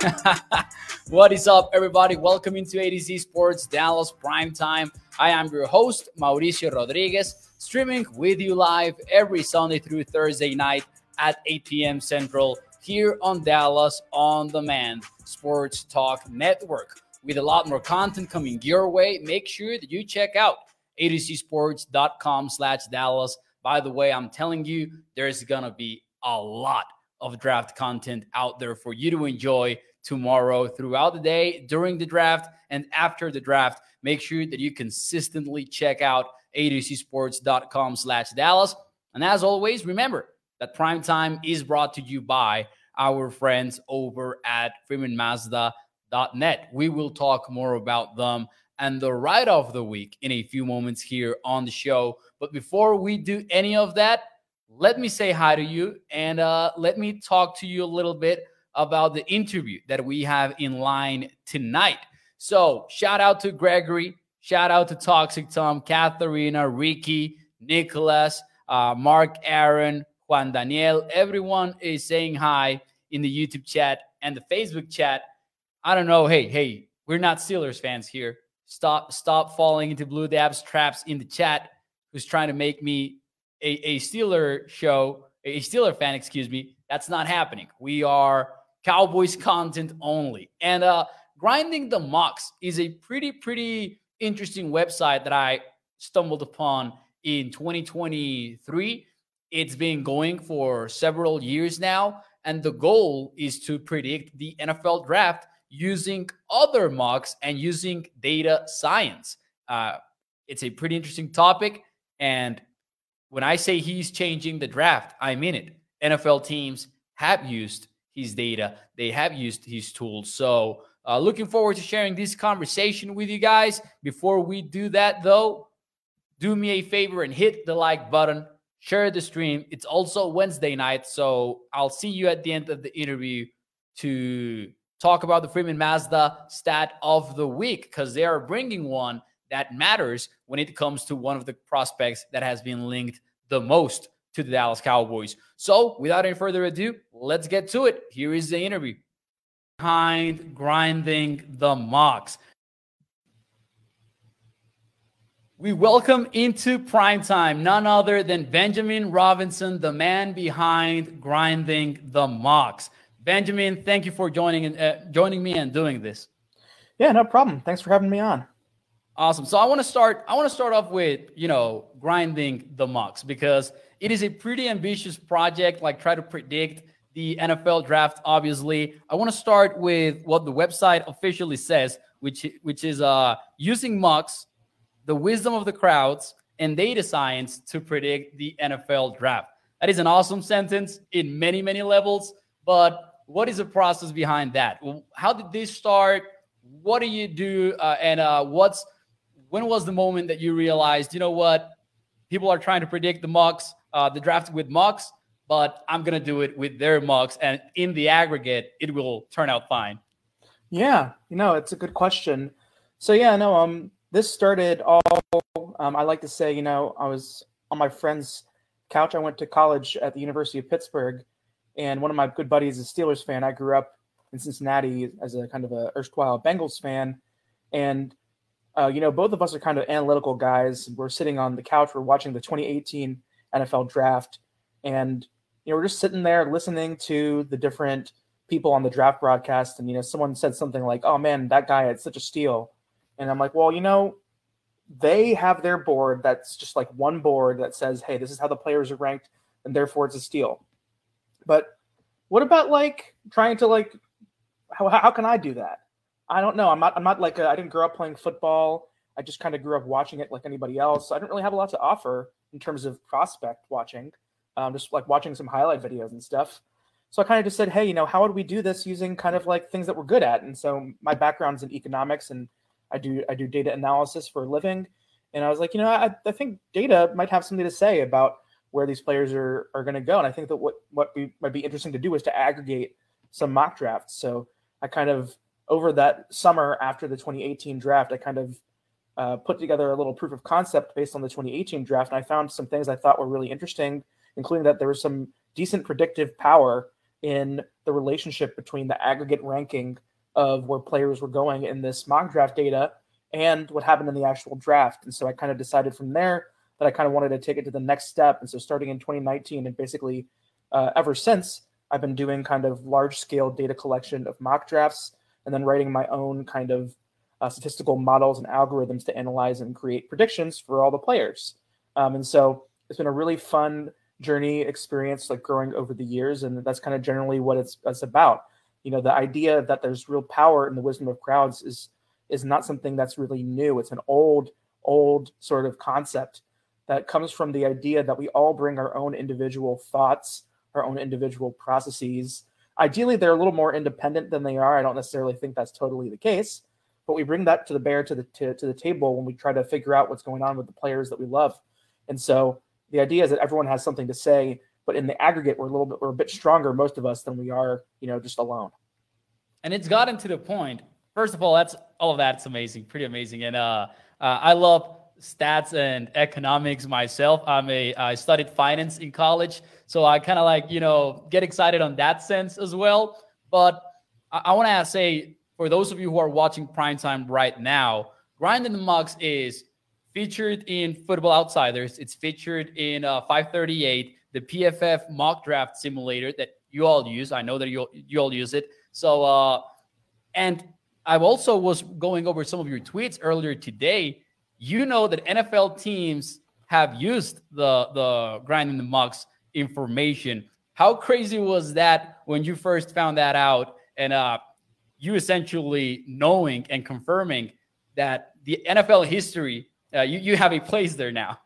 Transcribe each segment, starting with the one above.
what is up, everybody? Welcome into AtoZ Sports Dallas Prime Time. I am your host, Mauricio Rodriguez, streaming with you live every Sunday through Thursday night at 8 p.m. Central here on Dallas On Demand Sports Talk Network. With a lot more content coming your way, make sure that you check out atozsports.com slash Dallas. By the way, I'm telling you, there's going to be a lot of draft content out there for you to enjoy tomorrow throughout the day, during the draft, and after the draft. Make sure that you consistently check out atozsports.com slash Dallas. And as always, remember that prime time is brought to you by our friends over at freemanmazda.net. We will talk more about them and the write of the week in a few moments here on the show. But before we do any of that, let me say hi to you and uh, let me talk to you a little bit about the interview that we have in line tonight. So, shout out to Gregory, shout out to Toxic Tom, Katharina, Ricky, Nicholas, uh, Mark, Aaron, Juan Daniel. Everyone is saying hi in the YouTube chat and the Facebook chat. I don't know. Hey, hey, we're not Steelers fans here. Stop, stop falling into Blue Dabs traps in the chat. Who's trying to make me a, a Steeler show, a Steeler fan, excuse me. That's not happening. We are Cowboys content only. And uh, Grinding the Mocks is a pretty, pretty interesting website that I stumbled upon in 2023. It's been going for several years now. And the goal is to predict the NFL draft using other mocks and using data science. Uh, it's a pretty interesting topic. And when I say he's changing the draft, I mean it. NFL teams have used his data, they have used his tools. So, uh, looking forward to sharing this conversation with you guys. Before we do that, though, do me a favor and hit the like button, share the stream. It's also Wednesday night, so I'll see you at the end of the interview to talk about the Freeman Mazda stat of the week because they are bringing one that matters when it comes to one of the prospects that has been linked the most to the Dallas Cowboys. So, without any further ado, let's get to it. Here is the interview. Behind grinding the mocks. We welcome into prime time none other than Benjamin Robinson, the man behind grinding the mocks. Benjamin, thank you for joining uh, joining me and doing this. Yeah, no problem. Thanks for having me on. Awesome. So I want to start. I want to start off with you know grinding the mocks because it is a pretty ambitious project. Like try to predict the NFL draft. Obviously, I want to start with what the website officially says, which which is uh using mocks, the wisdom of the crowds, and data science to predict the NFL draft. That is an awesome sentence in many many levels. But what is the process behind that? How did this start? What do you do? Uh, and uh, what's when was the moment that you realized, you know what, people are trying to predict the mocks, uh, the draft with mocks, but I'm gonna do it with their mocks, and in the aggregate, it will turn out fine. Yeah, you know, it's a good question. So yeah, no, um, this started all. Um, I like to say, you know, I was on my friend's couch. I went to college at the University of Pittsburgh, and one of my good buddies is a Steelers fan. I grew up in Cincinnati as a kind of a erstwhile Bengals fan, and uh, you know, both of us are kind of analytical guys. We're sitting on the couch, we're watching the 2018 NFL draft, and you know, we're just sitting there listening to the different people on the draft broadcast. And you know, someone said something like, "Oh man, that guy had such a steal," and I'm like, "Well, you know." They have their board that's just like one board that says, "Hey, this is how the players are ranked, and therefore it's a steal." But what about like trying to like how, how can I do that? I don't know. I'm not. I'm not like I didn't grow up playing football. I just kind of grew up watching it like anybody else. So I don't really have a lot to offer in terms of prospect watching. Um, just like watching some highlight videos and stuff. So I kind of just said, hey, you know, how would we do this using kind of like things that we're good at? And so my background's in economics, and I do I do data analysis for a living. And I was like, you know, I, I think data might have something to say about where these players are are going to go. And I think that what what we, might be interesting to do is to aggregate some mock drafts. So I kind of over that summer after the 2018 draft, I kind of uh, put together a little proof of concept based on the 2018 draft, and I found some things I thought were really interesting, including that there was some decent predictive power in the relationship between the aggregate ranking of where players were going in this mock draft data and what happened in the actual draft. And so I kind of decided from there that I kind of wanted to take it to the next step. And so starting in 2019 and basically uh, ever since, I've been doing kind of large scale data collection of mock drafts and then writing my own kind of uh, statistical models and algorithms to analyze and create predictions for all the players. Um, and so it's been a really fun journey experience, like growing over the years, and that's kind of generally what it's, it's about. You know, the idea that there's real power in the wisdom of crowds is is not something that's really new. It's an old, old sort of concept that comes from the idea that we all bring our own individual thoughts, our own individual processes. Ideally, they're a little more independent than they are. I don't necessarily think that's totally the case, but we bring that to the bear to the to, to the table when we try to figure out what's going on with the players that we love. And so the idea is that everyone has something to say, but in the aggregate, we're a little bit we're a bit stronger, most of us, than we are, you know, just alone. And it's gotten to the point. First of all, that's all of that's amazing, pretty amazing, and uh, uh, I love stats and economics myself. I'm a I studied finance in college, so I kind of like you know get excited on that sense as well. But I, I want to say for those of you who are watching primetime right now, Grinding the Mocks is featured in Football Outsiders. It's featured in uh, 538, the PFF mock draft simulator that you all use. I know that you you all use it. So uh, and I also was going over some of your tweets earlier today you know that NFL teams have used the the grinding the mocks information. How crazy was that when you first found that out and uh, you essentially knowing and confirming that the NFL history uh, you you have a place there now?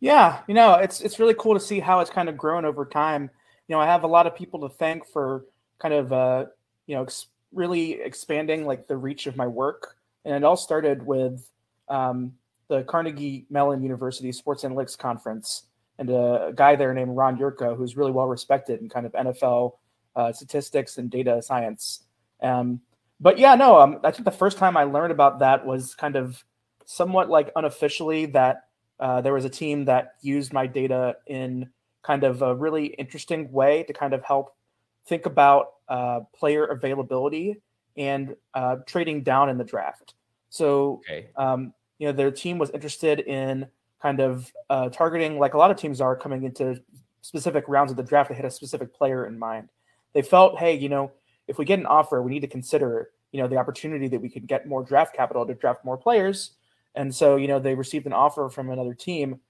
Yeah, you know it's it's really cool to see how it's kind of grown over time. You know, I have a lot of people to thank for kind of uh, you know ex- really expanding like the reach of my work, and it all started with um, the Carnegie Mellon University Sports Analytics Conference, and a, guy there named Ron Yurko, who's really well respected in kind of NFL uh, statistics and data science. Um, but yeah, no, um, I think the first time I learned about that was kind of somewhat like unofficially that uh, there was a team that used my data in kind of a really interesting way to kind of help think about uh, player availability and uh, trading down in the draft. So, okay. um, you know, their team was interested in kind of uh, targeting, like a lot of teams are coming into specific rounds of the draft to hit a specific player in mind. They felt, hey, you know, if we get an offer, we need to consider, you know, the opportunity that we could get more draft capital to draft more players. And so, you know, they received an offer from another team.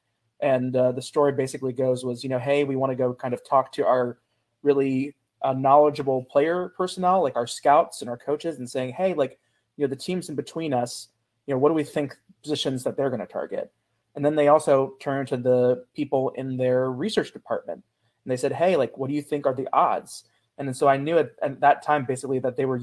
And uh, the story basically goes was, you know, hey, we want to go kind of talk to our really uh, knowledgeable player personnel, like our scouts and our coaches, and saying, hey, like, you know the teams in between us you know what do we think positions that they're going to target and then they also turned to the people in their research department. And they said hey like what do you think are the odds? And then so i knew at, at that time basically that they were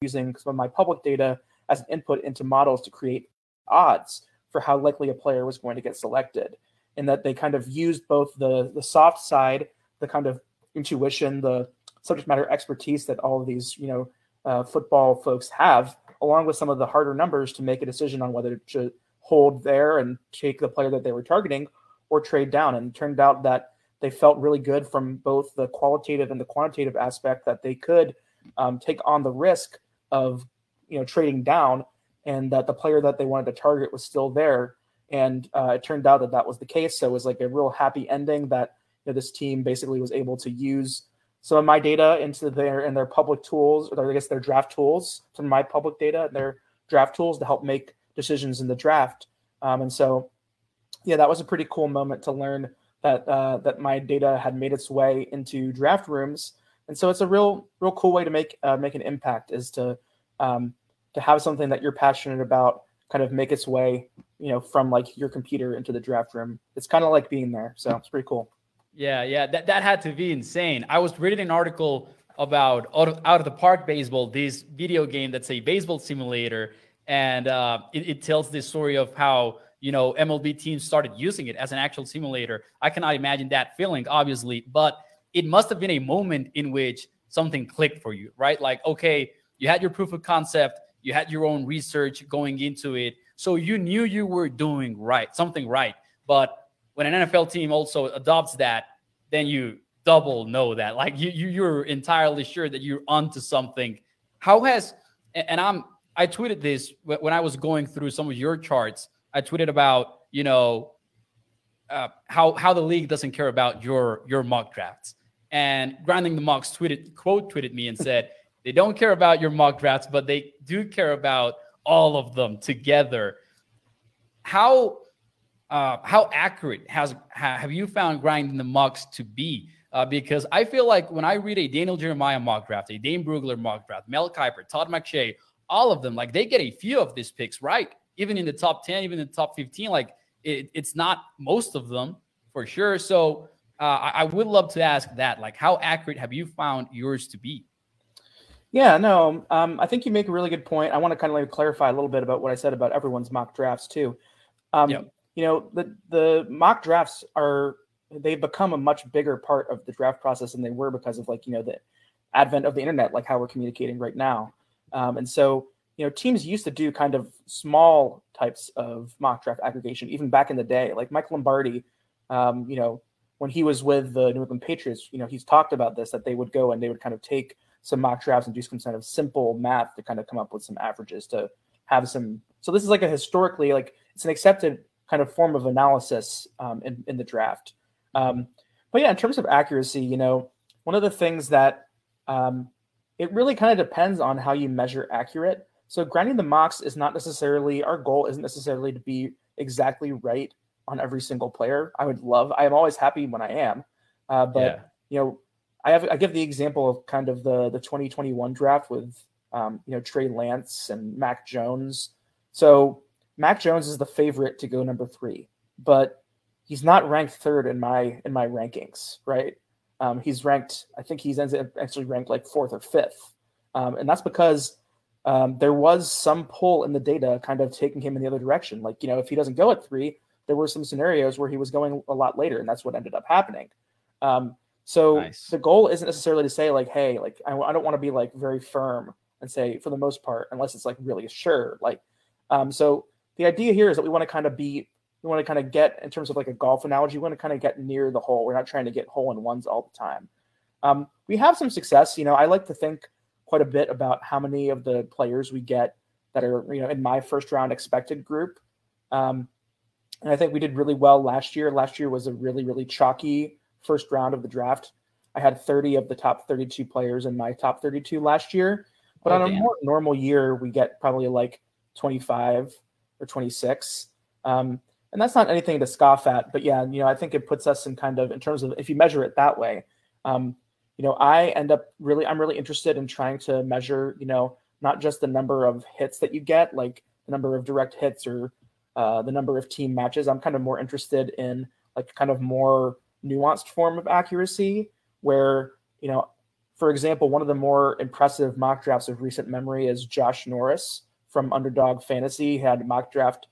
using some of my public data as an input into models to create odds for how likely a player was going to get selected. And that they kind of used both the the soft side the kind of intuition the subject matter expertise that all of these you know uh, football folks have along with some of the harder numbers to make a decision on whether to hold there and take the player that they were targeting or trade down. And it turned out that they felt really good from both the qualitative and the quantitative aspect that they could um, take on the risk of you know trading down and that the player that they wanted to target was still there and uh, it turned out that that was the case so it was like a real happy ending that you know, this team basically was able to use some of my data into their and their public tools, or I guess their draft tools, some of my public data and their draft tools to help make decisions in the draft. Um, and so, yeah, that was a pretty cool moment to learn that uh, that my data had made its way into draft rooms. And so, it's a real, real cool way to make uh, make an impact is to um, to have something that you're passionate about kind of make its way, you know, from like your computer into the draft room. It's kind of like being there. So it's pretty cool. Yeah, yeah, that, that had to be insane. I was reading an article about out of, out of the park baseball, this video game that's a baseball simulator, and uh, it, it tells this story of how you know MLB teams started using it as an actual simulator. I cannot imagine that feeling, obviously, but it must have been a moment in which something clicked for you, right? Like, okay, you had your proof of concept, you had your own research going into it, so you knew you were doing right, something right, but when an NFL team also adopts that, then you double know that. Like you, you you're entirely sure that you're onto something. How has and I'm I tweeted this when I was going through some of your charts. I tweeted about you know uh, how how the league doesn't care about your your mock drafts. And grinding the mocks tweeted quote tweeted me and said they don't care about your mock drafts, but they do care about all of them together. How uh, how accurate has have you found grinding the mocks to be? Uh, because I feel like when I read a Daniel Jeremiah mock draft, a Dane Brugler mock draft, Mel Kiper, Todd McShay, all of them, like they get a few of these picks right, even in the top 10, even in the top 15. Like it, it's not most of them for sure. So uh, I, I would love to ask that, like, how accurate have you found yours to be? Yeah, no, um, I think you make a really good point. I want to kind of like clarify a little bit about what I said about everyone's mock drafts too. Um, yep. You know, the the mock drafts are they've become a much bigger part of the draft process than they were because of like you know the advent of the internet, like how we're communicating right now. Um, and so you know, teams used to do kind of small types of mock draft aggregation even back in the day. Like Mike Lombardi, um, you know, when he was with the New England Patriots, you know, he's talked about this that they would go and they would kind of take some mock drafts and do some kind of simple math to kind of come up with some averages to have some. So this is like a historically like it's an accepted kind of form of analysis um, in in the draft. Um, but yeah, in terms of accuracy, you know, one of the things that um, it really kind of depends on how you measure accurate. So grinding the mocks is not necessarily our goal isn't necessarily to be exactly right on every single player. I would love. I am always happy when I am, uh, but yeah. you know, I have I give the example of kind of the the 2021 draft with um, you know Trey Lance and Mac Jones. So Mac Jones is the favorite to go number three, but he's not ranked third in my in my rankings, right? Um, he's ranked. I think he's actually ranked like fourth or fifth, um, and that's because um, there was some pull in the data kind of taking him in the other direction. Like you know, if he doesn't go at three, there were some scenarios where he was going a lot later, and that's what ended up happening. Um, so nice. the goal isn't necessarily to say like, hey, like I, I don't want to be like very firm and say for the most part, unless it's like really sure. Like, um, so the idea here is that we want to kind of be, we want to kind of get in terms of like a golf analogy, we want to kind of get near the hole. We're not trying to get hole in ones all the time. Um, we have some success. You know, I like to think quite a bit about how many of the players we get that are you know in my first round expected group. Um, and I think we did really well last year. Last year was a really really chalky first round of the draft. I had 30 of the top 32 players in my top 32 last year. But oh, on damn. a more normal year, we get probably like 25 or 26. Um, and that's not anything to scoff at. But yeah, you know, I think it puts us in kind of in terms of if you measure it that way. Um, you know, I end up really, I'm really interested in trying to measure, you know, not just the number of hits that you get, like the number of direct hits or uh, the number of team matches. I'm kind of more interested in like kind of more nuanced form of accuracy where, you know, for example, one of the more impressive mock drafts of recent memory is Josh Norris from Underdog Fantasy. He had mock draft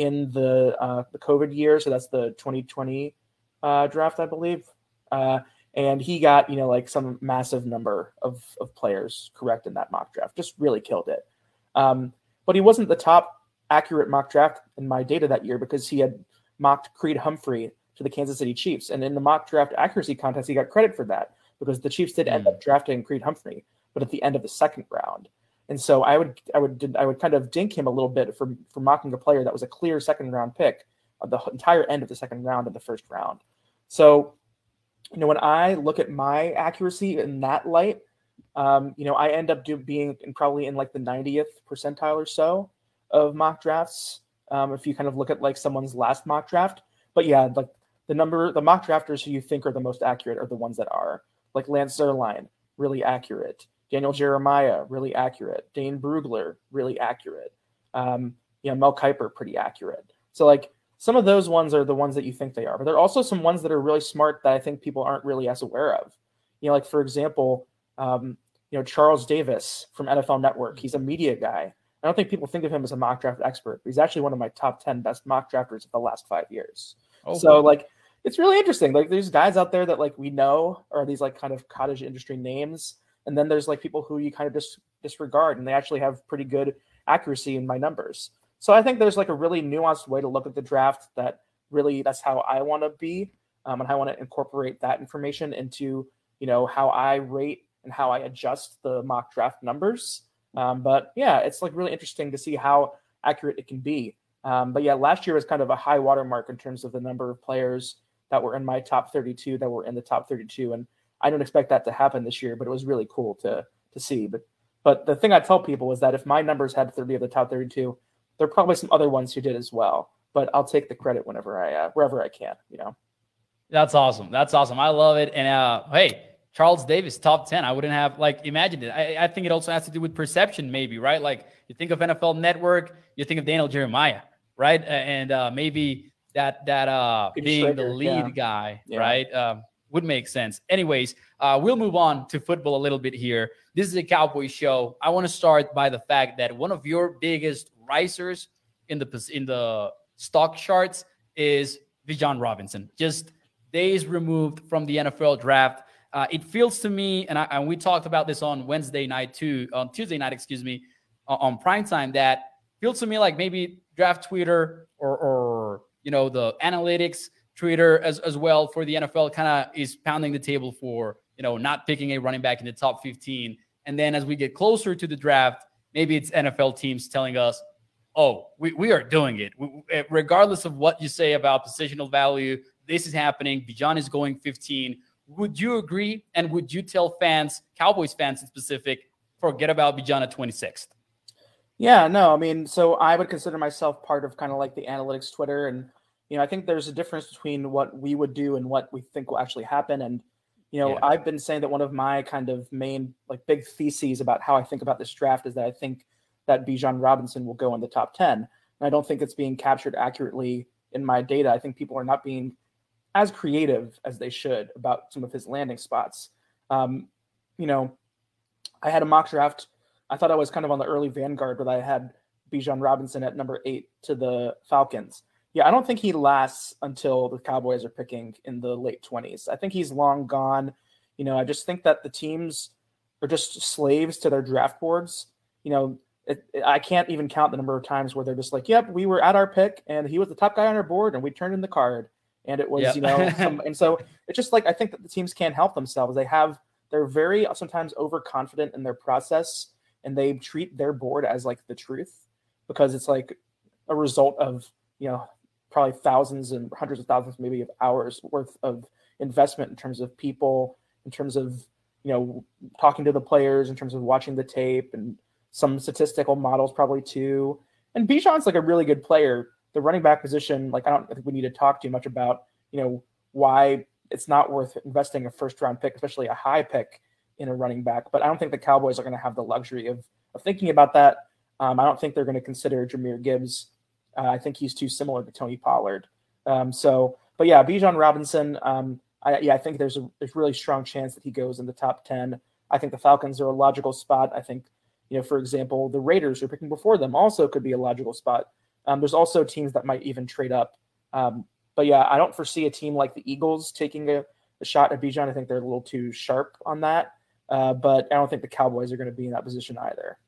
in the uh, the COVID year, so that's the 2020 uh, draft, I believe. Uh, and he got you know like some massive number of of players correct in that mock draft. Just really killed it. Um, but he wasn't the top accurate mock draft in my data that year because he had mocked Creed Humphrey to the Kansas City Chiefs. And in the mock draft accuracy contest, he got credit for that because the Chiefs did end up hmm. drafting Creed Humphrey, but at the end of the second round. And so I would I would I would kind of dink him a little bit for for mocking a player that was a clear second round pick of the entire end of the second round of the first round. So, you know, when I look at my accuracy in that light, um, you know, I end up do, being in probably in like the 90th percentile or so of mock drafts. Um, if you kind of look at like someone's last mock draft, but yeah, like the number, the mock drafters who you think are the most accurate are the ones that are like Lance Zierlein, really accurate. Daniel Jeremiah, really accurate. Dane Brugler, really accurate. Um, you know, Mel Kiper, pretty accurate. So like some of those ones are the ones that you think they are, but there are also some ones that are really smart that I think people aren't really as aware of. You know, like for example, um, you know Charles Davis from NFL Network. He's a media guy. I don't think people think of him as a mock draft expert, but he's actually one of my top ten best mock drafters of the last five years. Oh, so like it's really interesting. Like there's guys out there that like we know are these like kind of cottage industry names, and then there's like people who you kind of just disregard, and they actually have pretty good accuracy in my numbers. So I think there's like a really nuanced way to look at the draft that really that's how I want to be. um, and I want to incorporate that information into you know how I rate and how I adjust the mock draft numbers. Um, but yeah, it's like really interesting to see how accurate it can be. Um, but yeah, last year was kind of a high watermark in terms of the number of players that were in my top 32 that were in the top 32, and I don't expect that to happen this year. But it was really cool to to see. But but the thing I tell people is that if my numbers had 30 of the top 32, there are probably some other ones who did as well. But I'll take the credit whenever I uh, wherever I can. You know. That's awesome. That's awesome. I love it. And uh, hey, Charles Davis, top 10. I wouldn't have like imagined it. I, I, think it also has to do with perception, maybe, right? Like you think of NFL network, you think of Daniel Jeremiah, right? And uh, maybe that that uh being the lead yeah. guy, yeah. right? Um, would make sense. Anyways, uh, we'll move on to football a little bit here. This is a Cowboy show. I want to start by the fact that one of your biggest risers in the in the stock charts is Bijan Robinson. Just days removed from the NFL draft. Uh, it feels to me, and, I, and we talked about this on Wednesday night too, on Tuesday night, excuse me, on prime time. That feels to me like maybe draft Twitter or, or you know the analytics Twitter as, as well for the NFL kind of is pounding the table for you know not picking a running back in the top 15. And then as we get closer to the draft, maybe it's NFL teams telling us, "Oh, we, we are doing it." We, eh, regardless of what you say about positional value, this is happening. Bijan is going 15. Would you agree? And would you tell fans, Cowboys fans in specific, forget about Bijan at 26th? Yeah, no, I mean, so I would consider myself part of kind of like the analytics Twitter. And, you know, I think there's a difference between what we would do and what we think will actually happen. And, you know, yeah. I've been saying that one of my kind of main, like, big theses about how I think about this draft is that I think that Bijan Robinson will go in the top 10. And I don't think it's being captured accurately in my data. I think people are not being as creative as they should about some of his landing spots. Um, you know, I had a mock draft. I thought I was kind of on the early vanguard, but I had Bijan Robinson at number eight to the Falcons. Yeah, I don't think he lasts until the Cowboys are picking in the late 20s. I think he's long gone. You know, I just think that the teams are just slaves to their draft boards. You know, it, it, I can't even count the number of times where they're just like, yep, we were at our pick and he was the top guy on our board and we turned in the card and it was yep. you know some, and so it's just like i think that the teams can't help themselves they have they're very sometimes overconfident in their process and they treat their board as like the truth because it's like a result of you know probably thousands and hundreds of thousands maybe of hours worth of investment in terms of people in terms of you know talking to the players in terms of watching the tape and some statistical models probably too and Bijan's like a really good player the running back position, like I don't think we need to talk too much about, you know, why it's not worth investing a first round pick, especially a high pick in a running back. But I don't think the Cowboys are going to have the luxury of, of thinking about that. Um, I don't think they're going to consider Jahmyr Gibbs. Uh, I think he's too similar to Tony Pollard. Um, so, but yeah, Bijan Robinson. Um, I, yeah, I think there's a there's really strong chance that he goes in the top ten. I think the Falcons are a logical spot. I think, you know, for example, the Raiders who are picking before them also could be a logical spot. Um, there's also teams that might even trade up. Um, but yeah, I don't foresee a team like the Eagles taking a, a shot at Bijan. I think they're a little too sharp on that. Uh, but I don't think the Cowboys are going to be in that position either.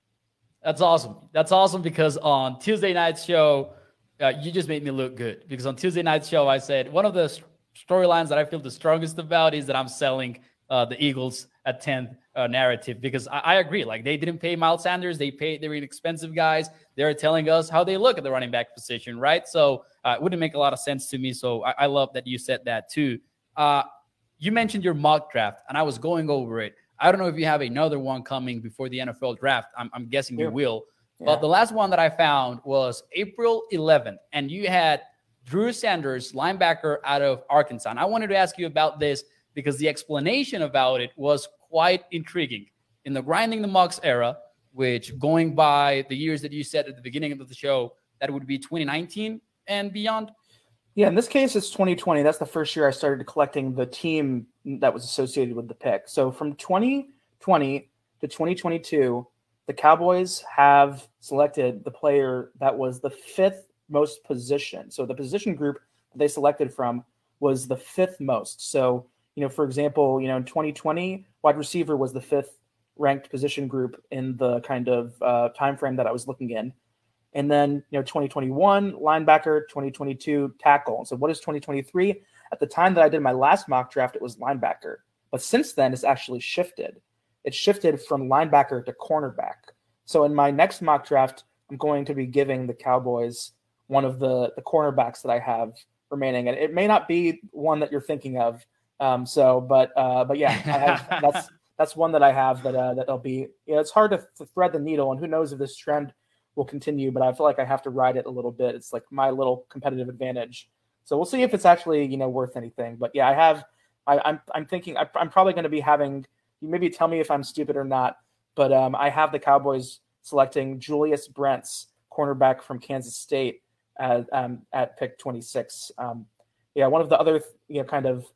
That's awesome. That's awesome because on Tuesday night's show, uh, you just made me look good. Because on Tuesday night's show, I said one of the storylines that I feel the strongest about is that I'm selling uh, the Eagles at 10th uh, narrative because I, I, agree. Like they didn't pay Miles Sanders, they paid they were expensive guys. They're telling us how they look at the running back position, right? So uh, it wouldn't make a lot of sense to me. So I, I love that you said that too. Uh, you mentioned your mock draft, and I was going over it. I don't know if you have another one coming before the NFL draft. I'm, I'm guessing yeah. you will. Yeah. But the last one that I found was April 11th, and you had Drew Sanders, linebacker out of Arkansas. And I wanted to ask you about this because the explanation about it was quite intriguing. In the grinding the mocks era, which going by the years that you said at the beginning of the show, that would be 2019 and beyond. Yeah, in this case, it's 2020. That's the first year I started collecting the team that was associated with the pick. So from 2020 to 2022, the Cowboys have selected the player that was the fifth most position. So the position group that they selected from was the fifth most. So you know, for example, you know, in 2020, wide receiver was the fifth ranked position group in the kind of uh, time frame that I was looking in. And then, you know, 2021 linebacker, 2022 tackle. So what is 2023? at the time that I did my last mock draft, it was linebacker. But since then, it's actually shifted. It shifted from linebacker to cornerback. So in my next mock draft, I'm going to be giving the Cowboys one of the the cornerbacks that I have remaining, and it may not be one that you're thinking of. Um, so, but uh, but yeah, have, that's that's one that I have that uh, that'll be. You know, it's hard to, thread the needle, and who knows if this trend will continue. But I feel like I have to ride it a little bit. It's like my little competitive advantage. So we'll see if it's actually you know worth anything. But yeah, I have. I, am I'm, I'm thinking I, am probably going to be having. You maybe tell me if I'm stupid or not. But um, I have the Cowboys selecting Julius Brents, cornerback from Kansas State, at um, at pick 26. Um, yeah, one of the other you know kind of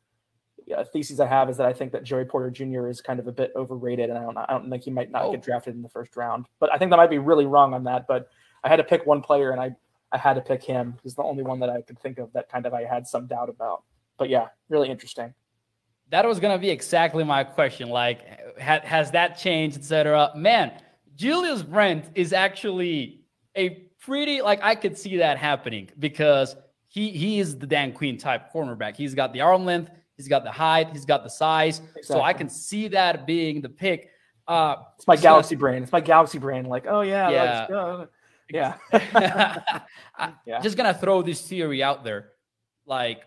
uh, theses I have is that I think that Joey Porter Jr. is kind of a bit overrated, and I don't I don't think he might not oh. get drafted in the first round. But I think that might be really wrong on that. But I had to pick one player, and I I had to pick him. He's the only one that I could think of that kind of I had some doubt about. But yeah, really interesting. That was gonna be exactly my question. Like, ha- has that changed, etc. Man, Julius Brent is actually a pretty like I could see that happening because he he is the Dan Quinn type cornerback. He's got the arm length, he's got the height, he's got the size. Exactly. So I can see that being the pick. Uh, it's my so galaxy brain. It's my galaxy brain. Like, oh yeah, yeah, yeah. yeah. Just gonna throw this theory out there, like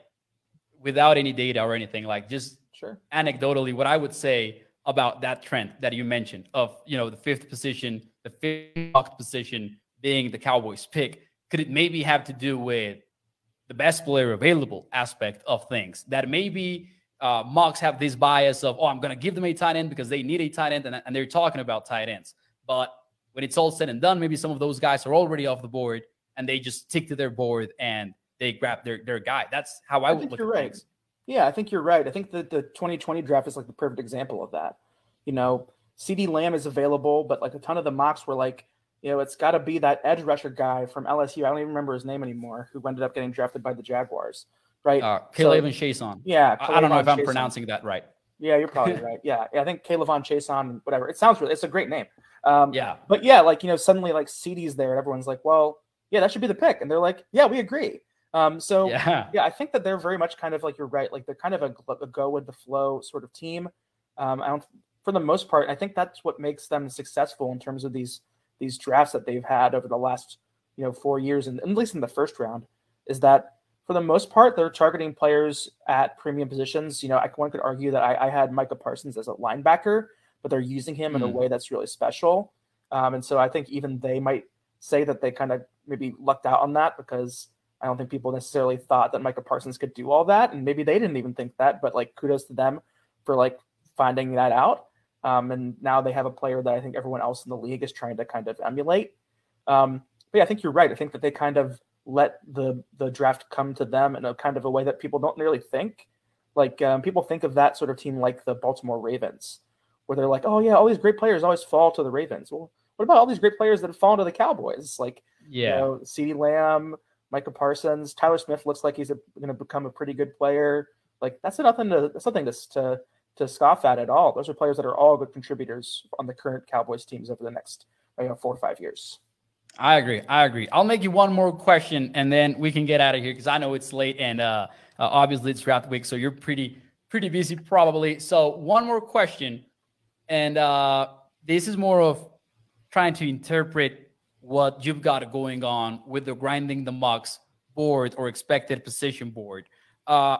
without any data or anything. Like just sure. anecdotally, what I would say about that trend that you mentioned of you know the fifth position, the fifth position being the Cowboys pick, could it maybe have to do with the best player available aspect of things? That maybe uh, mocks have this bias of, oh, I'm going to give them a tight end because they need a tight end, and, and they're talking about tight ends. But when it's all said and done, maybe some of those guys are already off the board and they just stick to their board and they grab their, their guy. That's how I, I would look you're at right. things. Yeah, I think you're right. I think that the 2020 draft is like the perfect example of that. You know, CeeDee Lamb is available, but like a ton of the mocks were like, you know, it's got to be that edge rusher guy from LSU. I don't even remember his name anymore, who ended up getting drafted by the Jaguars, right? Uh, K'Lavon so, Chaisson. Yeah, I, I don't know if I'm pronouncing that right. Yeah, you're probably right. Yeah, yeah, I think K'Lavon Chaisson, whatever. It sounds really. It's a great name. Um, yeah, but yeah, like you know, suddenly like CeeDee's there, and everyone's like, well, yeah, that should be the pick, and they're like, yeah, we agree. Um, so yeah. yeah, I think that they're very much kind of like you're right, like they're kind of a, a go with the flow sort of team. Um, I don't, for the most part, I think that's what makes them successful in terms of these these drafts that they've had over the last you know four years, and at least in the first round, is that for the most part they're targeting players at premium positions. You know, I, one could argue that I, I had Micah Parsons as a linebacker, but they're using him mm. in a hmm. way that's really special, um, and so I think even they might say that they kind of maybe lucked out on that because I don't think people necessarily thought that Micah Parsons could do all that, and maybe they didn't even think that. But like, kudos to them for like finding that out. Um, and now they have a player that I think everyone else in the league is trying to kind of emulate. Um, but yeah, I think you're right. I think that they kind of let the the draft come to them in a kind of a way that people don't really think. Like um, people think of that sort of team like the Baltimore Ravens, where they're like, oh yeah, all these great players always fall to the Ravens. Well, what about all these great players that have fallen to the Cowboys? Like, yeah, you know, CeeDee Lamb, Micah Parsons, Tyler Smith looks like he's going to become a pretty good player. Like that's nothing to that's nothing to, to to scoff at at all. Those are players that are all good contributors on the current Cowboys teams over the next you know four or five years. I agree. I agree. I'll make you one more question and then we can get out of here because I know it's late and uh, uh, obviously it's draft week, so you're pretty pretty busy probably. So one more question, and uh, this is more of trying to interpret what you've got going on with the grinding the mocks board or expected position board. Uh,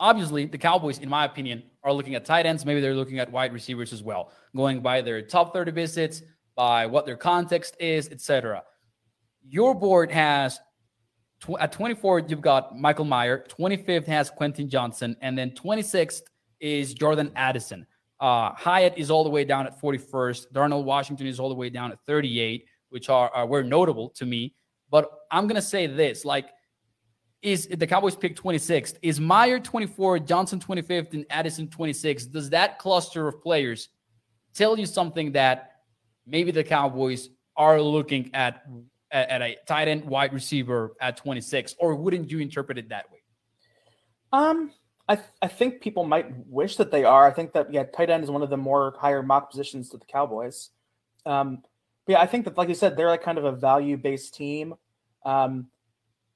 obviously, the Cowboys, in my opinion, are looking at tight ends. Maybe they're looking at wide receivers as well, going by their top 30 visits, by what their context is, etc. Your board has tw- at 24, you've got Michael Mayer. 25th has Quentin Johnston, and then 26th is Jordan Addison. Uh, Hyatt is all the way down at 41st. Darnell Washington is all the way down at 38, which are, are were notable to me. But I'm gonna say this: like is the Cowboys pick 26th. Is Mayer 24, Johnson 25th, and Addison 26th? Does that cluster of players tell you something that maybe the Cowboys are looking at at, a tight end wide receiver at 26, or wouldn't you interpret it that way? Um, I, th- I think people might wish that they are. I think that yeah, tight end is one of the more higher mock positions to the Cowboys. Um, but yeah, I think that like you said, they're like kind of a value based team. Um,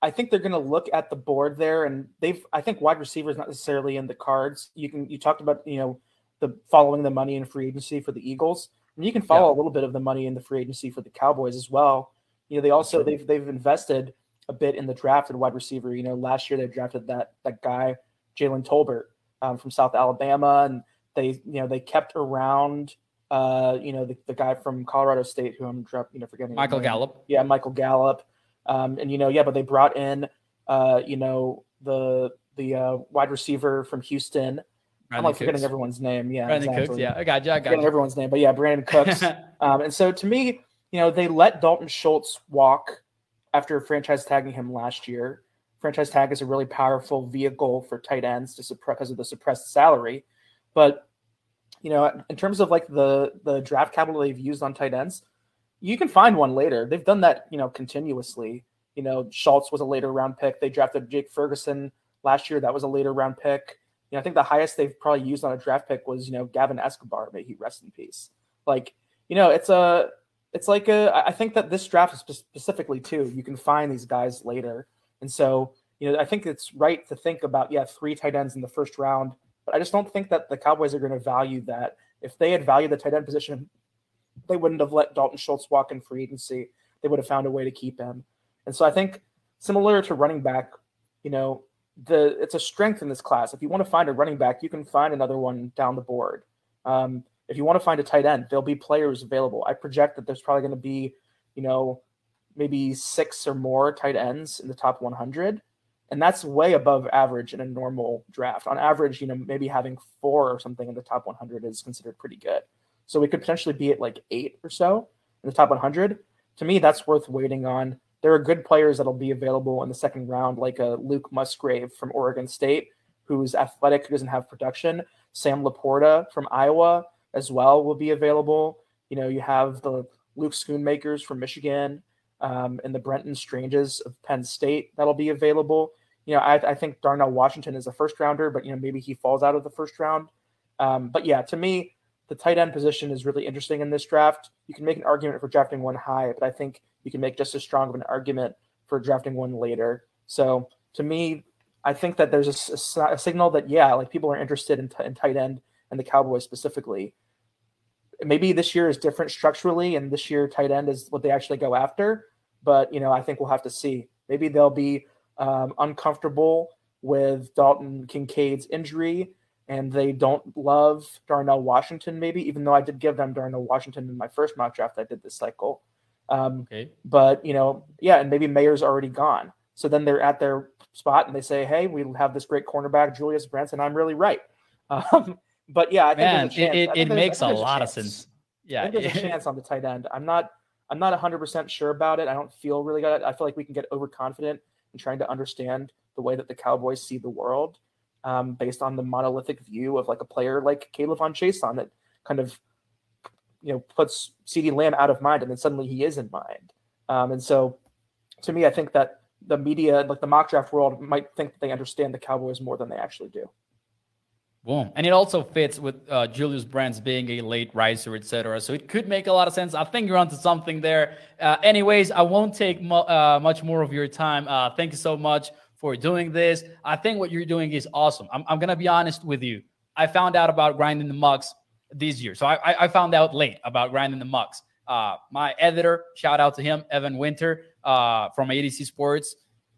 I think they're going to look at the board there, and they've. I think wide receiver is not necessarily in the cards. You can you talked about you know the following the money in free agency for the Eagles, and you can follow yeah. a little bit of the money in the free agency for the Cowboys as well. You know they also they've they've invested a bit in the draft at wide receiver. You know last year they drafted that that guy Jalen Tolbert um, from South Alabama, and they you know they kept around uh, you know the, the guy from Colorado State who I'm you know forgetting Michael Gallup. Yeah, Michael Gallup. Um, and you know, yeah, but they brought in, uh, you know, the the uh, wide receiver from Houston. Brandin I'm like forgetting everyone's name. Yeah, Brandin exactly. Cooks. Yeah, I got you. I got you. everyone's name, but yeah, Brandin Cooks. um, and so to me, you know, they let Dalton Schultz walk after franchise tagging him last year. Franchise tag is a really powerful vehicle for tight ends to suppress because of the suppressed salary. But you know, in terms of like the the draft capital they've used on tight ends, you can find one later. They've done that, you know, continuously. You know, Schultz was a later round pick. They drafted Jake Ferguson last year. That was a later round pick. You know, I think the highest they've probably used on a draft pick was, you know, Gavin Escobar. May he rest in peace. Like, you know, it's a, it's like a. I think that this draft specifically too. You can find these guys later, and so you know, I think it's right to think about yeah, three tight ends in the first round. But I just don't think that the Cowboys are going to value that. If they had valued the tight end position they wouldn't have let Dalton Schultz walk in free agency. They would have found a way to keep him. And so I think similar to running back, you know, the it's a strength in this class. If you want to find a running back, you can find another one down the board. Um, if you want to find a tight end, there'll be players available. I project that there's probably going to be, you know, maybe six or more tight ends in the top 100, and that's way above average in a normal draft. On average, you know, maybe having four or something in the top 100 is considered pretty good. So we could potentially be at like eight or so in the top 100. To me, that's worth waiting on. There are good players that'll be available in the second round, like a Luke Musgrave from Oregon State, who's athletic, who doesn't have production. Sam LaPorta from Iowa as well will be available. You know, you have the Luke Schoonmakers from Michigan um, and the Brenton Stranges of Penn State that'll be available. You know, I, I, think Darnell Washington is a first rounder, but you know maybe he falls out of the first round. Um, but yeah, to me, the tight end position is really interesting in this draft. You can make an argument for drafting one high, but I think you can make just as strong of an argument for drafting one later. So to me, I think that there's a, a, a signal that yeah, like people are interested in, t- in tight end and the Cowboys specifically. Maybe this year is different structurally, and this year tight end is what they actually go after. But you know, I think we'll have to see. Maybe they'll be um, uncomfortable with Dalton Kincaid's injury and they don't love Darnell Washington, maybe, even though I did give them Darnell Washington in my first mock draft I did this cycle. Um, okay. But, you know, yeah, and maybe Mayer's already gone. So then they're at their spot and they say, hey, we have this great cornerback, Julius Brents, and I'm really right. Um, but yeah, I think Man, it, it, it makes a lot a of sense. Yeah. there's a chance on the tight end. I'm not. I'm not 100% sure about it. I don't feel really good. I feel like we can get overconfident in trying to understand the way that the Cowboys see the world um, based on the monolithic view of like a player like K'Lavon Chaisson that kind of you know puts CeeDee Lamb out of mind and then suddenly he is in mind. Um, and so to me, I think that the media, like the mock draft world, might think that they understand the Cowboys more than they actually do. Boom. And it also fits with uh, Julius Brents being a late riser, etc. So it could make a lot of sense. I think you're onto something there. Uh, anyways, I won't take uh, much more of your time. Uh, thank you so much for doing this. I think what you're doing is awesome. I'm, I'm going to be honest with you. I found out about grinding the mocks this year. So I, I found out late about grinding the mocks. Uh, my editor, shout out to him, Evan Winter uh, from AtoZ Sports,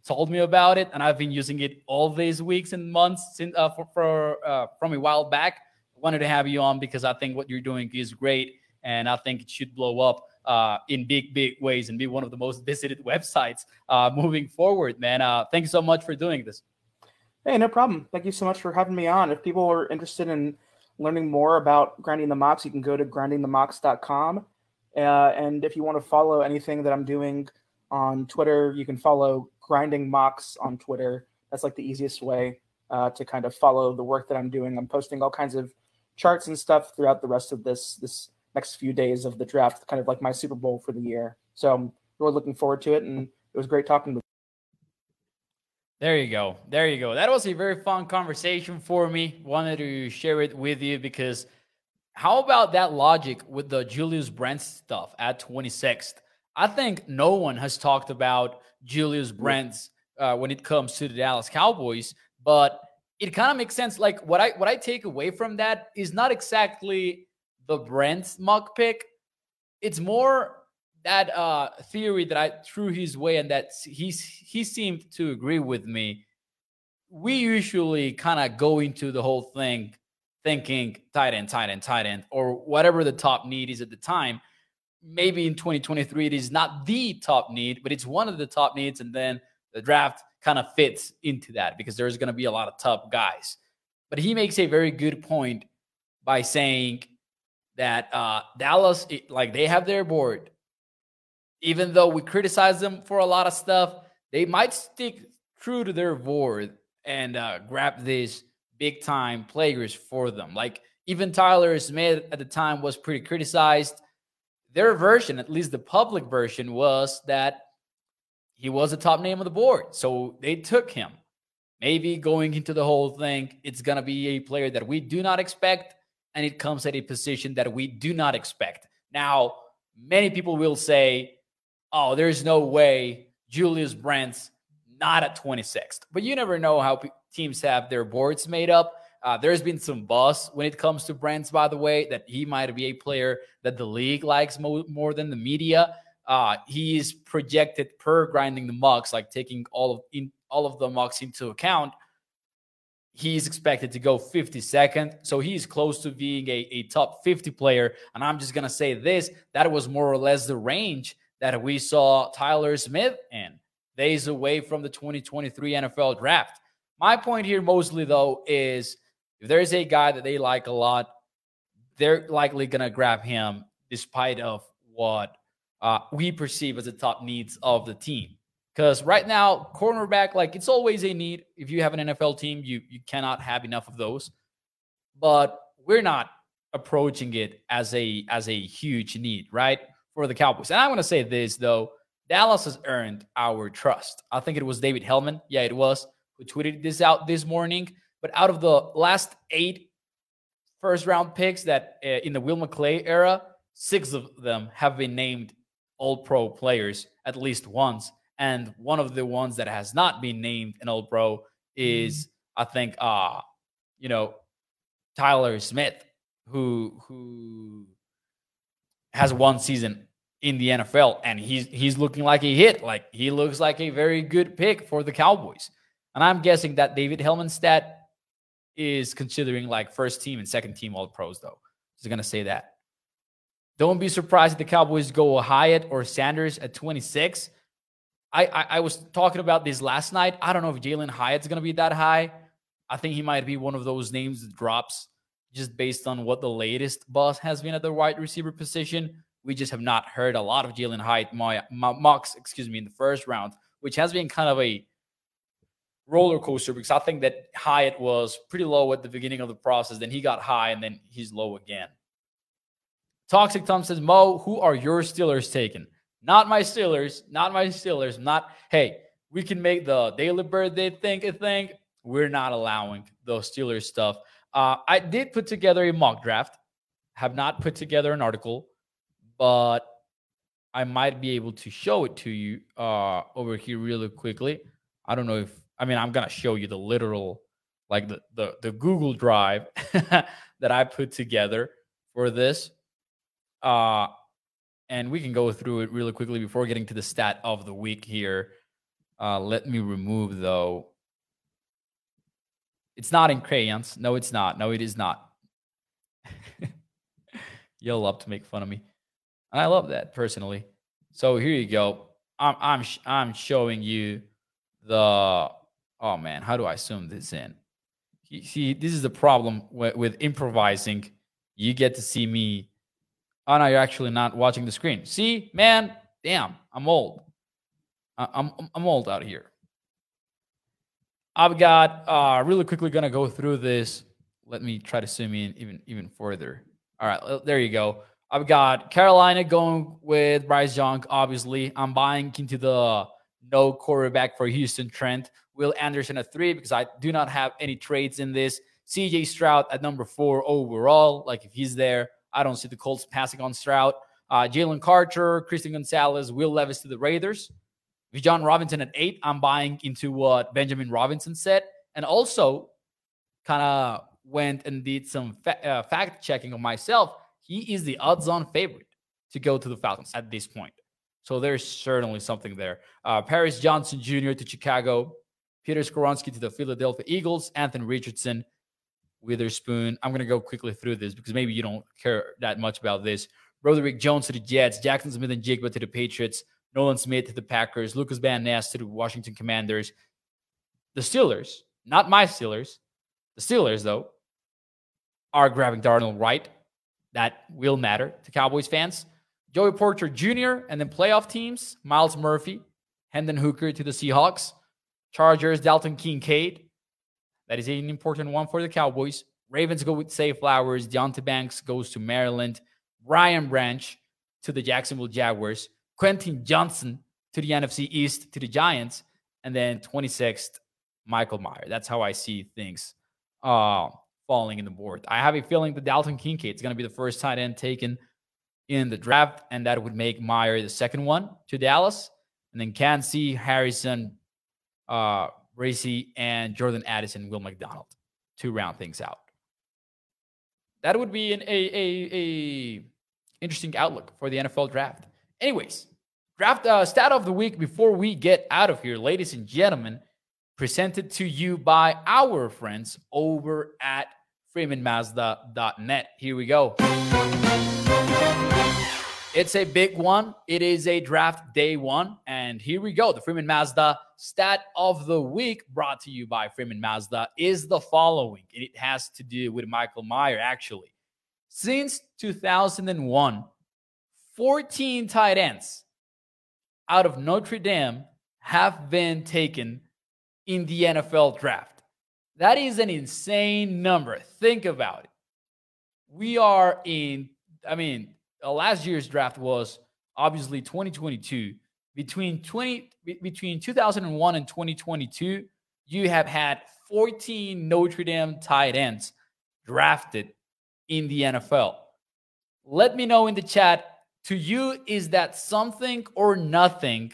told me about it, and I've been using it all these weeks and months since uh, for, for uh, from a while back. Wanted to have you on because I think what you're doing is great, and I think it should blow up uh, in big, big ways and be one of the most visited websites uh, moving forward, man. Uh, thank you so much for doing this. Hey, no problem. Thank you so much for having me on. If people are interested in learning more about grinding the mocks, you can go to grindingthemocks.com. Uh, and if you want to follow anything that I'm doing on Twitter, you can follow Grinding Mocks on Twitter. That's like the easiest way uh, to kind of follow the work that I'm doing. I'm posting all kinds of charts and stuff throughout the rest of this this next few days of the draft, kind of like my Super Bowl for the year. So I'm really looking forward to it, and it was great talking with. There you go. There you go. That was a very fun conversation for me. Wanted to share it with you because how about that logic with the Julius Brent stuff at 26th? I think no one has talked about Julius Brents uh, when it comes to the Dallas Cowboys, but it kind of makes sense. Like what I what I take away from that is not exactly the Brent's mock pick. It's more that uh, theory that I threw his way and that he's he seemed to agree with me. We usually kind of go into the whole thing thinking tight end, tight end, tight end, or whatever the top need is at the time. Maybe in 2023 it is not the top need, but it's one of the top needs, and then the draft kind of fits into that because there's going to be a lot of tough guys. But he makes a very good point by saying that uh, Dallas, like they have their board, even though we criticize them for a lot of stuff, they might stick true to their board and uh, grab these big time players for them. Like even Tyler Smith at the time was pretty criticized. Their version, at least the public version, was that he was a top name of the board. So they took him. Maybe going into the whole thing, it's going to be a player that we do not expect, and it comes at a position that we do not expect. Now, many people will say, oh, there's no way Julius Brents not at 26th. But you never know how teams have their boards made up. Uh, there's been some buzz when it comes to Brents, by the way, that he might be a player that the league likes mo- more than the media. Uh, he is projected per grinding the mocks, like taking all of in all of the mocks into account. He's expected to go 52nd, so he's close to being a, a top 50 player. And I'm just gonna say this: that was more or less the range that we saw Tyler Smith in days away from the 2023 NFL draft. My point here, mostly though, is if there's a guy that they like a lot, they're likely gonna grab him, despite of what uh, we perceive as the top needs of the team. Because right now, cornerback, like it's always a need. If you have an NFL team, you you cannot have enough of those. But we're not approaching it as a as a huge need, right? For the Cowboys. And I'm gonna say this though. Dallas has earned our trust. I think it was David Helman. Yeah, it was who tweeted this out this morning. But out of the last eight first round picks that uh, in the Will McClay era, six of them have been named all pro players at least once. And one of the ones that has not been named an all pro is, mm-hmm. I think, uh, you know, Tyler Smith, who who has one season in the NFL and he's he's looking like a hit. Like he looks like a very good pick for the Cowboys. And I'm guessing that David Helmanstedt is considering like first team and second team all pros though. Just gonna say that. Don't be surprised if the Cowboys go Hyatt or Sanders at 26. I, I, I was talking about this last night. I don't know if Jalen Hyatt's going to be that high. I think he might be one of those names that drops just based on what the latest buzz has been at the wide receiver position. We just have not heard a lot of Jalen Hyatt mocks, excuse me, in the first round, which has been kind of a roller coaster because I think that Hyatt was pretty low at the beginning of the process. Then he got high and then he's low again. Toxic Tom says, Mo, who are your Steelers taking? Not my Steelers. Not my Steelers. Not, hey, we can make the daily birthday thing a thing. We're not allowing those Steelers stuff. Uh, I did put together a mock draft, have not put together an article, but I might be able to show it to you uh, over here really quickly. I don't know if, I mean, I'm to show you the literal, like the, the, the Google Drive that I put together for this. Uh, and we can go through it really quickly before getting to the stat of the week here. Uh, let me remove though. It's not in crayons. No, it's not. No, it is not. You'll love to make fun of me. And I love that personally. So here you go. I'm I'm I'm showing you the oh man, how do I zoom this in? See, this is the problem with, with improvising. You get to see me Oh no, you're actually not watching the screen. See, man, damn, I'm old. I'm I'm old out here. I've got uh really quickly gonna go through this. Let me try to zoom in even even further. All right, there you go. I've got Carolina going with Bryce Young. Obviously, I'm buying into the no quarterback for Houston Trent. Will Anderson at three because I do not have any trades in this. CJ Stroud at number four overall. Like if he's there, I don't see the Colts passing on Stroud. Uh, Jalen Carter, Christian Gonzalez, Will Levis to the Raiders. Bijan Robinson at eight, I'm buying into what Benjamin Robinson said. And also, kind of went and did some fa- uh, fact checking of myself. He is the odds on favorite to go to the Falcons at this point. So there's certainly something there. Uh, Paris Johnson Jr. to Chicago, Peter Skoronski to the Philadelphia Eagles, Anthony Richardson, Witherspoon. I'm going to go quickly through this because maybe you don't care that much about this. Broderick Jones to the Jets, Jackson Smith-Njigba to the Patriots, Nolan Smith to the Packers, Lucas Van Ness to the Washington Commanders. The Steelers, not my Steelers, the Steelers, though, are grabbing Darnell Wright. That will matter to Cowboys fans. Joey Porter Jr. and then playoff teams, Myles Murphy, Hendon Hooker to the Seahawks, Chargers, Dalton Kincaid. That is an important one for the Cowboys. Ravens go with Zay Flowers. Deonte Banks goes to Maryland. Brian Branch to the Jacksonville Jaguars. Quentin Johnston to the NFC East to the Giants. And then 26th, Michael Mayer. That's how I see things uh, falling in the board. I have a feeling that Dalton Kincaid is going to be the first tight end taken in the draft, and that would make Mayer the second one to Dallas. And then Kancey, Harrison, uh, Racy, and Jordan Addison, Will McDonald to round things out. That would be an a, a, a interesting outlook for the NFL draft. Anyways, draft uh, stat of the week before we get out of here, ladies and gentlemen, presented to you by our friends over at freemanmazda.net. Here we go. It's a big one. It is a draft day one. And here we go. The Freeman Mazda stat of the week brought to you by Freeman Mazda is the following. It has to do with Michael Mayer, actually. Since 2001, 14 tight ends out of Notre Dame have been taken in the NFL draft. That is an insane number. Think about it. We are in, I mean, uh, last year's draft was obviously 2022. Between 20 between 2001 and 2022, you have had 14 Notre Dame tight ends drafted in the NFL. Let me know in the chat. To you, is that something or nothing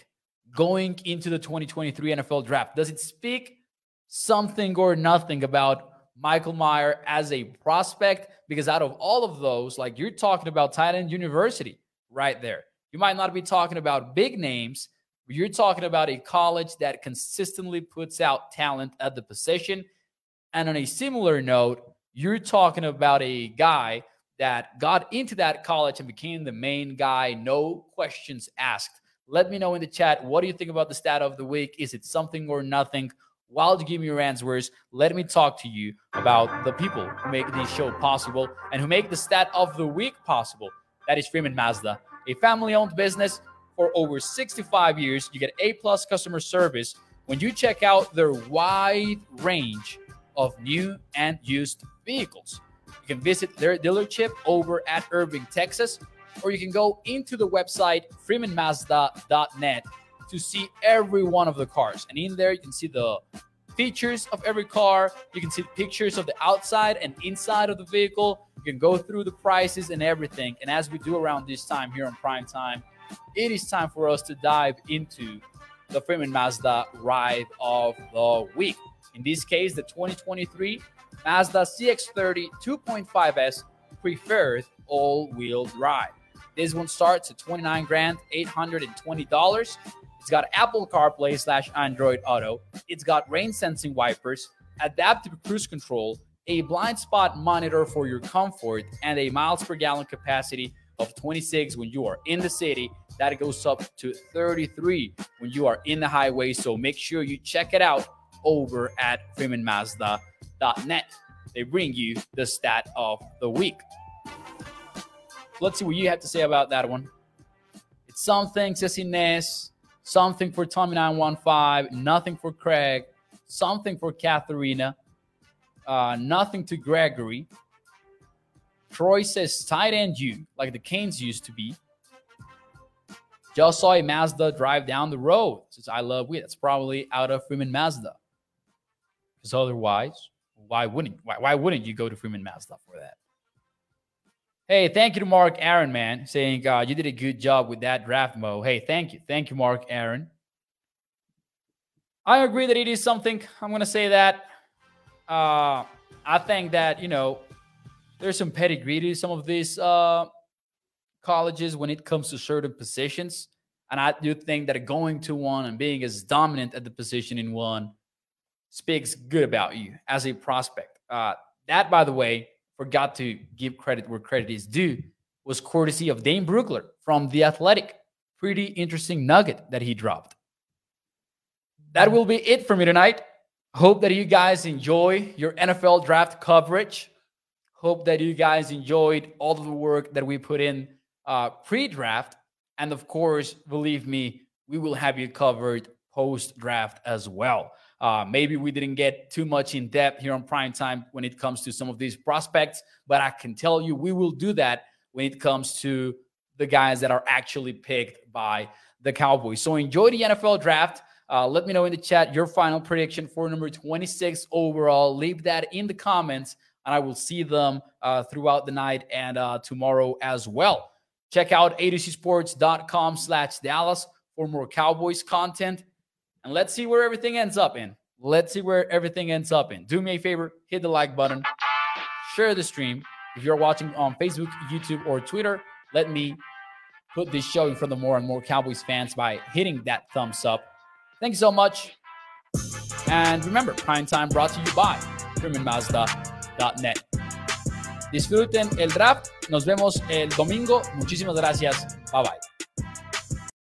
going into the 2023 NFL draft? Does it speak something or nothing about Michael Mayer as a prospect? Because out of all of those, like you're talking about tight end university right there. You might not be talking about big names, but you're talking about a college that consistently puts out talent at the position. And on a similar note, you're talking about a guy that got into that college and became the main guy, no questions asked. Let me know in the chat what do you think about the stat of the week? Is it something or nothing? While you give me your answers, let me talk to you about the people who make this show possible and who make the stat of the week possible. That is Freeman Mazda, a family-owned business for over 65 years. You get A plus customer service when you check out their wide range of new and used vehicles. You can visit their dealership over at Irving, Texas, or you can go into the website freemanmazda.net to see every one of the cars. And in there, you can see the features of every car. You can see pictures of the outside and inside of the vehicle. You can go through the prices and everything. And as we do around this time here on Prime Time, it is time for us to dive into the Freeman Mazda ride of the week. In this case, the 2023 Mazda CX30 2.5S preferred all-wheel drive. This one starts at 29 grand, $820. It's got Apple CarPlay slash Android Auto. It's got rain sensing wipers, adaptive cruise control, a blind spot monitor for your comfort, and a miles per gallon capacity of 26 when you are in the city. That goes up to 33 when you are in the highway. So make sure you check it out over at FreemanMazda.net. They bring you the stat of the week. Let's see what you have to say about that one. It's something, Ness something for Tommy 915, nothing for Craig, something for Katharina, uh, nothing to Gregory. Troy says tight end you, like the Canes used to be. Just saw a Mazda drive down the road. Says I love weed. That's probably out of Freeman Mazda. Because otherwise, why wouldn't why, why wouldn't you go to Freeman Mazda for that? Hey, thank you to Mark Aaron, man, saying uh, you did a good job with that draft, Mo. Hey, thank you. Thank you, Mark Aaron. I agree that it is something. I'm going to say that. Uh, I think that, you know, there's some pedigree to some of these uh, colleges when it comes to certain positions. And I do think that going to one and being as dominant at the position in one speaks good about you as a prospect. Uh, that, by the way, forgot to give credit where credit is due, was courtesy of Dane Brugler from The Athletic. Pretty interesting nugget that he dropped. That will be it for me tonight. Hope that you guys enjoy your NFL draft coverage. Hope that you guys enjoyed all of the work that we put in uh, pre draft. And of course, believe me, we will have you covered post draft as well. Uh, maybe we didn't get too much in depth here on prime time when it comes to some of these prospects, but I can tell you we will do that when it comes to the guys that are actually picked by the Cowboys. So enjoy the NFL draft. Uh, let me know in the chat your final prediction for number 26 overall. Leave that in the comments, and I will see them uh, throughout the night and uh, tomorrow as well. Check out atozsports.com slash Dallas for more Cowboys content. And let's see where everything ends up in. Let's see where everything ends up in. Do me a favor, hit the like button, share the stream. If you're watching on Facebook, YouTube, or Twitter, let me put this show in front of more and more Cowboys fans by hitting that thumbs up. Thanks so much. And remember, Prime Time brought to you by FreemanMazda.net. Disfruten el draft. Nos vemos el domingo. Muchísimas gracias. Bye bye.